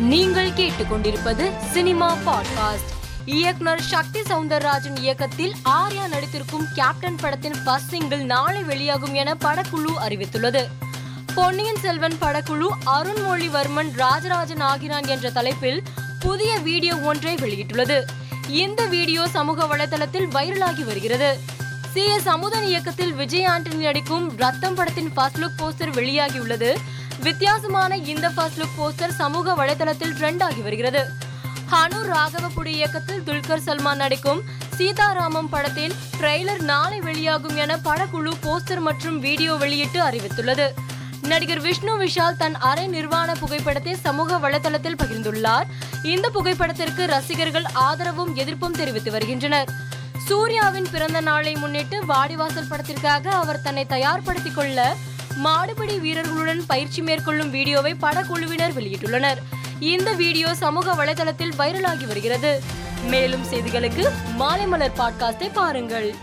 நீங்கள் கேட்டுக்கொண்டிருப்பது cinema podcast. இயக்குனர் சக்தி சவுந்தரராஜன் இயக்கத்தில் ஆர்யா நடித்திருக்கும் கேப்டன் படத்தின் ஃபர்ஸ்ட் சிங்கிள் நாளை வெளியாகும் என படக்குழு அறிவித்துள்ளது. பொன்னியின் செல்வன் படக்குழு அருண்மொழிவர்மன் ராஜராஜன் ஆகிறான் என்ற தலைப்பில் புதிய வீடியோ ஒன்றை வெளியிட்டுள்ளது. இந்த வீடியோ சமூக வலைதளத்தில் வைரலாகி வருகிறது. சி எஸ் அமுதன் இயக்கத்தில் விஜய் ஆண்டனி நடிக்கும் ரத்தம் படத்தின் ஃபர்ஸ்ட் லுக் போஸ்டர் வெளியாகியுள்ளது. வித்தியாசமான இந்த ஃபர்ஸ்ட் லுக் போஸ்டர் சமூக வலைதளத்தில் ட்ரெண்ட் ஆகி வருகிறது. ஹனு ராகவபுடி இயக்கத்தில் துல்கர் சல்மான் நடிக்கும் சீதாராமம் படத்தின் ட்ரெய்லர் நாளை வெளியாகும் என படக்குழு போஸ்டர் மற்றும் வீடியோ வெளியிட்டு அறிவித்துள்ளது. நடிகர் விஷ்ணு விஷால் தன் அரை நிர்வாண புகைப்படத்தை சமூக வலைதளத்தில் பகிர்ந்துள்ளார். இந்த புகைப்படத்திற்கு ரசிகர்கள் ஆதரவும் எதிர்ப்பும் தெரிவித்து வருகின்றனர். சூர்யாவின் பிறந்த நாளை முன்னிட்டு வாடிவாசல் படத்திற்காக அவர் தன்னை தயார்படுத்திக் கொள்ள மாடுபிடி வீரர்களுடன் பயிற்சி மேற்கொள்ளும் வீடியோவை படக்குழுவினர் வெளியிட்டுள்ளனர். இந்த வீடியோ சமூக வலைதளத்தில் வைரலாகி வருகிறது. மேலும் செய்திகளுக்கு மாலை மலர் பாட்காஸ்டை பாருங்கள்.